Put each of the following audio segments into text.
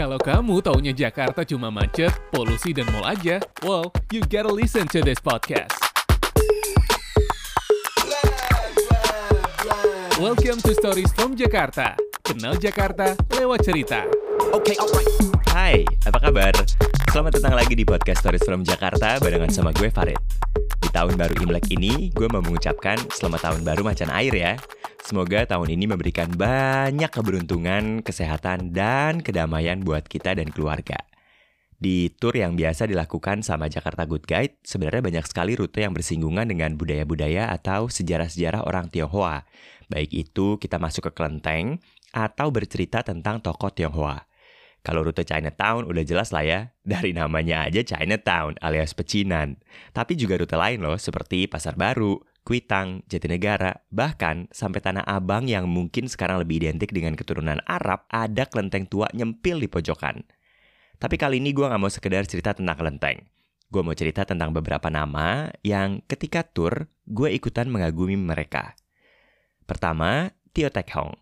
Kalau kamu taunya Jakarta cuma macet, polusi, dan mall aja, well, you gotta listen to this podcast. Welcome to Stories from Jakarta. Kenal Jakarta lewat cerita. Oke, alright. Hai, apa kabar? Selamat datang lagi di podcast Stories from Jakarta barengan sama gue Farid. Tahun baru Imlek ini, gue mau mengucapkan selamat tahun baru macan air ya. Semoga tahun ini memberikan banyak keberuntungan, kesehatan, dan kedamaian buat kita dan keluarga. Di tour yang biasa dilakukan sama Jakarta Good Guide, sebenarnya banyak sekali rute yang bersinggungan dengan budaya-budaya atau sejarah-sejarah orang Tionghoa. Baik itu kita masuk ke kelenteng atau bercerita tentang tokoh Tionghoa. Kalau rute Chinatown udah jelas lah ya, dari namanya aja Chinatown alias pecinan. Tapi juga rute lain loh seperti Pasar Baru, Kuitang, Jatinegara, bahkan sampai Tanah Abang yang mungkin sekarang lebih identik dengan keturunan Arab, ada kelenteng tua nyempil di pojokan. Tapi kali ini gue gak mau sekedar cerita tentang kelenteng. Gue mau cerita tentang beberapa nama yang ketika tur, gue ikutan mengagumi mereka. Pertama, Tio Tek Hong.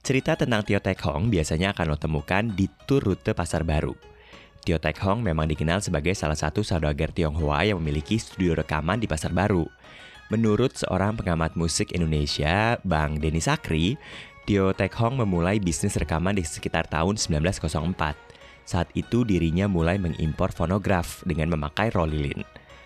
Cerita tentang Tio Tek Hong biasanya akan lo temukan di tur rute Pasar Baru. Tio Tek Hong memang dikenal sebagai salah satu saudagar Tionghoa yang memiliki studio rekaman di Pasar Baru. Menurut seorang pengamat musik Indonesia, Bang Denny Sakri, Tio Tek Hong memulai bisnis rekaman di sekitar tahun 1904. Saat itu dirinya mulai mengimpor fonograf dengan memakai rolilin.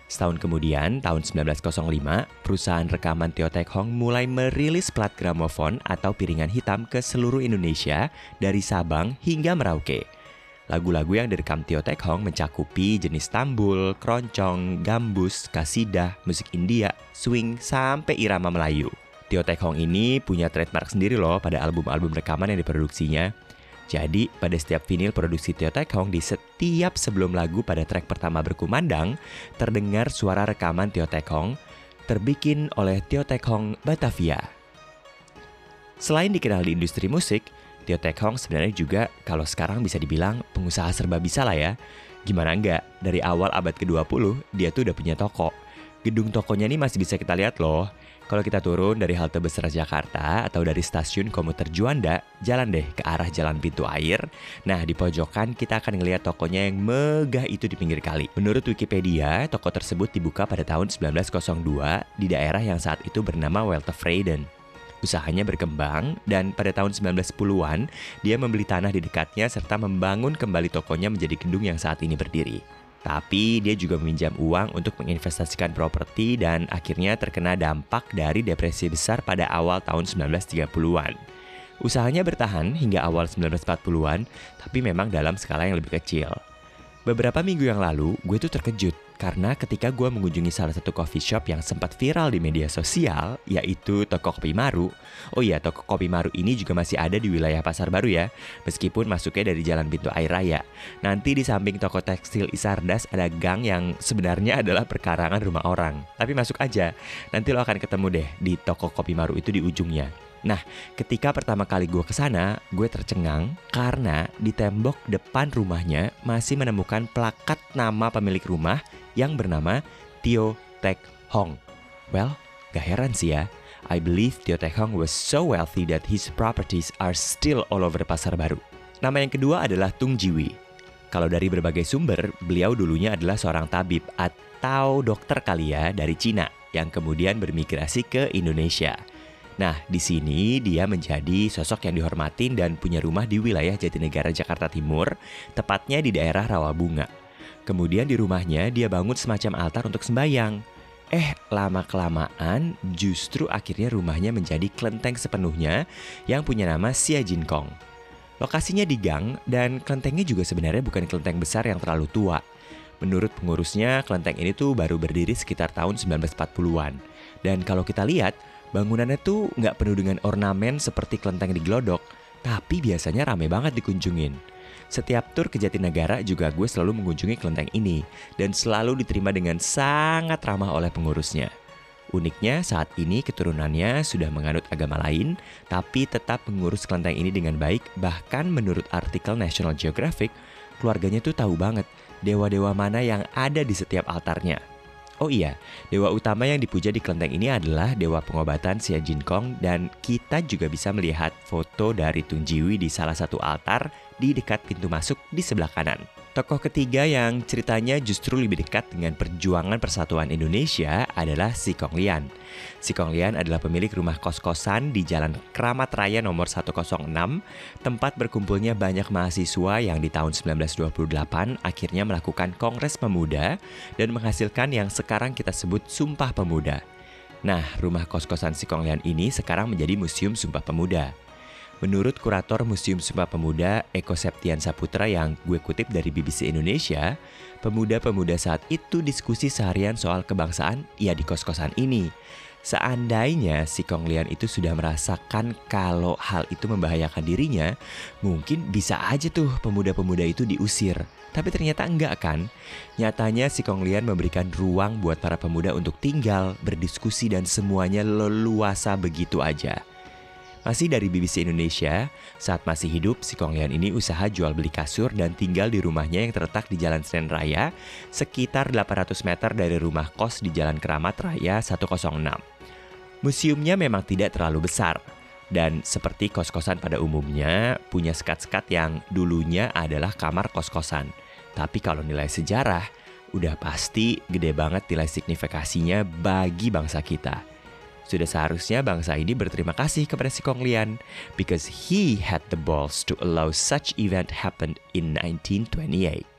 Setahun kemudian, tahun 1905, perusahaan rekaman Tio Tek Hong mulai merilis plat gramofon atau piringan hitam ke seluruh Indonesia dari Sabang hingga Merauke. Lagu-lagu yang direkam Tio Tek Hong mencakupi jenis tambul, keroncong, gambus, kasidah, musik India, swing, sampai irama Melayu. Tio Tek Hong ini punya trademark sendiri loh pada album-album rekaman yang diproduksinya. Jadi, pada setiap vinil produksi Tio Tek Hong di setiap sebelum lagu pada track pertama berkumandang, terdengar suara rekaman Tio Tek Hong terbikin oleh Tio Tek Hong Batavia. Selain dikenal di industri musik, Tio Tek Hong sebenarnya juga kalau sekarang bisa dibilang pengusaha serba bisa lah ya. Gimana enggak, dari awal abad ke-20 dia tuh udah punya toko. Gedung tokonya ini masih bisa kita lihat loh. Kalau kita turun dari halte besar Jakarta atau dari stasiun komuter Juanda, jalan deh ke arah jalan pintu air. Nah, di pojokan kita akan ngeliat tokonya yang megah itu di pinggir kali. Menurut Wikipedia, toko tersebut dibuka pada tahun 1902 di daerah yang saat itu bernama Weltevreden. Usahanya berkembang dan pada tahun 1910-an dia membeli tanah di dekatnya serta membangun kembali tokonya menjadi gedung yang saat ini berdiri. Tapi dia juga meminjam uang untuk menginvestasikan properti dan akhirnya terkena dampak dari depresi besar pada awal tahun 1930-an. Usahanya bertahan hingga awal 1940-an, tapi memang dalam skala yang lebih kecil. Beberapa minggu yang lalu, gue tuh terkejut karena ketika gue mengunjungi salah satu coffee shop yang sempat viral di media sosial, yaitu toko kopi Maru. Oh iya, toko kopi Maru ini juga masih ada di wilayah Pasar Baru ya, meskipun masuknya dari Jalan Pintu Air Raya. Nanti di samping toko tekstil Isardas ada gang yang sebenarnya adalah perkarangan rumah orang. Tapi masuk aja, nanti lo akan ketemu deh di toko kopi Maru itu di ujungnya. Nah, ketika pertama kali gue ke sana, gue tercengang karena di tembok depan rumahnya masih menemukan plakat nama pemilik rumah yang bernama Tio Tek Hong. Well, gak heran sih ya. I believe Tio Tek Hong was so wealthy that his properties are still all over pasar baru. Nama yang kedua adalah Tung Jiwi. Kalau dari berbagai sumber, beliau dulunya adalah seorang tabib atau dokter kali ya dari Cina yang kemudian bermigrasi ke Indonesia. Nah, di sini dia menjadi sosok yang dihormatin dan punya rumah di wilayah Jatinegara, Jakarta Timur, tepatnya di daerah Rawabunga. Kemudian di rumahnya dia bangun semacam altar untuk sembahyang. Eh, lama-kelamaan justru akhirnya rumahnya menjadi kelenteng sepenuhnya yang punya nama Sia Kong. Lokasinya di gang dan kelentengnya juga sebenarnya bukan kelenteng besar yang terlalu tua. Menurut pengurusnya, kelenteng ini tuh baru berdiri sekitar tahun 1940-an. Dan kalau kita lihat, Bangunannya tuh nggak penuh dengan ornamen seperti kelenteng di Glodok, tapi biasanya rame banget dikunjungin. Setiap tur ke Jatinegara juga gue selalu mengunjungi kelenteng ini dan selalu diterima dengan sangat ramah oleh pengurusnya. Uniknya saat ini keturunannya sudah menganut agama lain, tapi tetap mengurus kelenteng ini dengan baik. Bahkan menurut artikel National Geographic, keluarganya tuh tahu banget dewa-dewa mana yang ada di setiap altarnya. Oh iya, dewa utama yang dipuja di kelenteng ini adalah dewa pengobatan Xia Jinkong dan kita juga bisa melihat foto dari Tung Jiwi di salah satu altar di dekat pintu masuk di sebelah kanan. Tokoh ketiga yang ceritanya justru lebih dekat dengan perjuangan persatuan Indonesia adalah Si Kong Lian. Si Kong Lian adalah pemilik rumah kos-kosan di Jalan Keramat Raya nomor 106, tempat berkumpulnya banyak mahasiswa yang di tahun 1928 akhirnya melakukan Kongres Pemuda dan menghasilkan yang sekarang kita sebut Sumpah Pemuda. Nah, rumah kos-kosan Si Kong Lian ini sekarang menjadi Museum Sumpah Pemuda. Menurut kurator Museum Sumpah Pemuda Eko Septian Saputra yang gue kutip dari BBC Indonesia, pemuda-pemuda saat itu diskusi seharian soal kebangsaan ya di kos-kosan ini. Seandainya si Kong Lian itu sudah merasakan kalau hal itu membahayakan dirinya, mungkin bisa aja tuh pemuda-pemuda itu diusir. Tapi ternyata enggak kan? Nyatanya si Kong Lian memberikan ruang buat para pemuda untuk tinggal, berdiskusi dan semuanya leluasa begitu aja. Masih dari BBC Indonesia, saat masih hidup, si Kong Lian ini usaha jual beli kasur dan tinggal di rumahnya yang terletak di Jalan Senen Raya, sekitar 800 meter dari rumah kos di Jalan Keramat Raya 106. Museumnya memang tidak terlalu besar, dan seperti kos-kosan pada umumnya, punya sekat-sekat yang dulunya adalah kamar kos-kosan. Tapi kalau nilai sejarah, udah pasti gede banget nilai signifikasinya bagi bangsa kita. Sudah seharusnya bangsa ini berterima kasih kepada si Kong Lian because he had the balls to allow such event happen in 1928.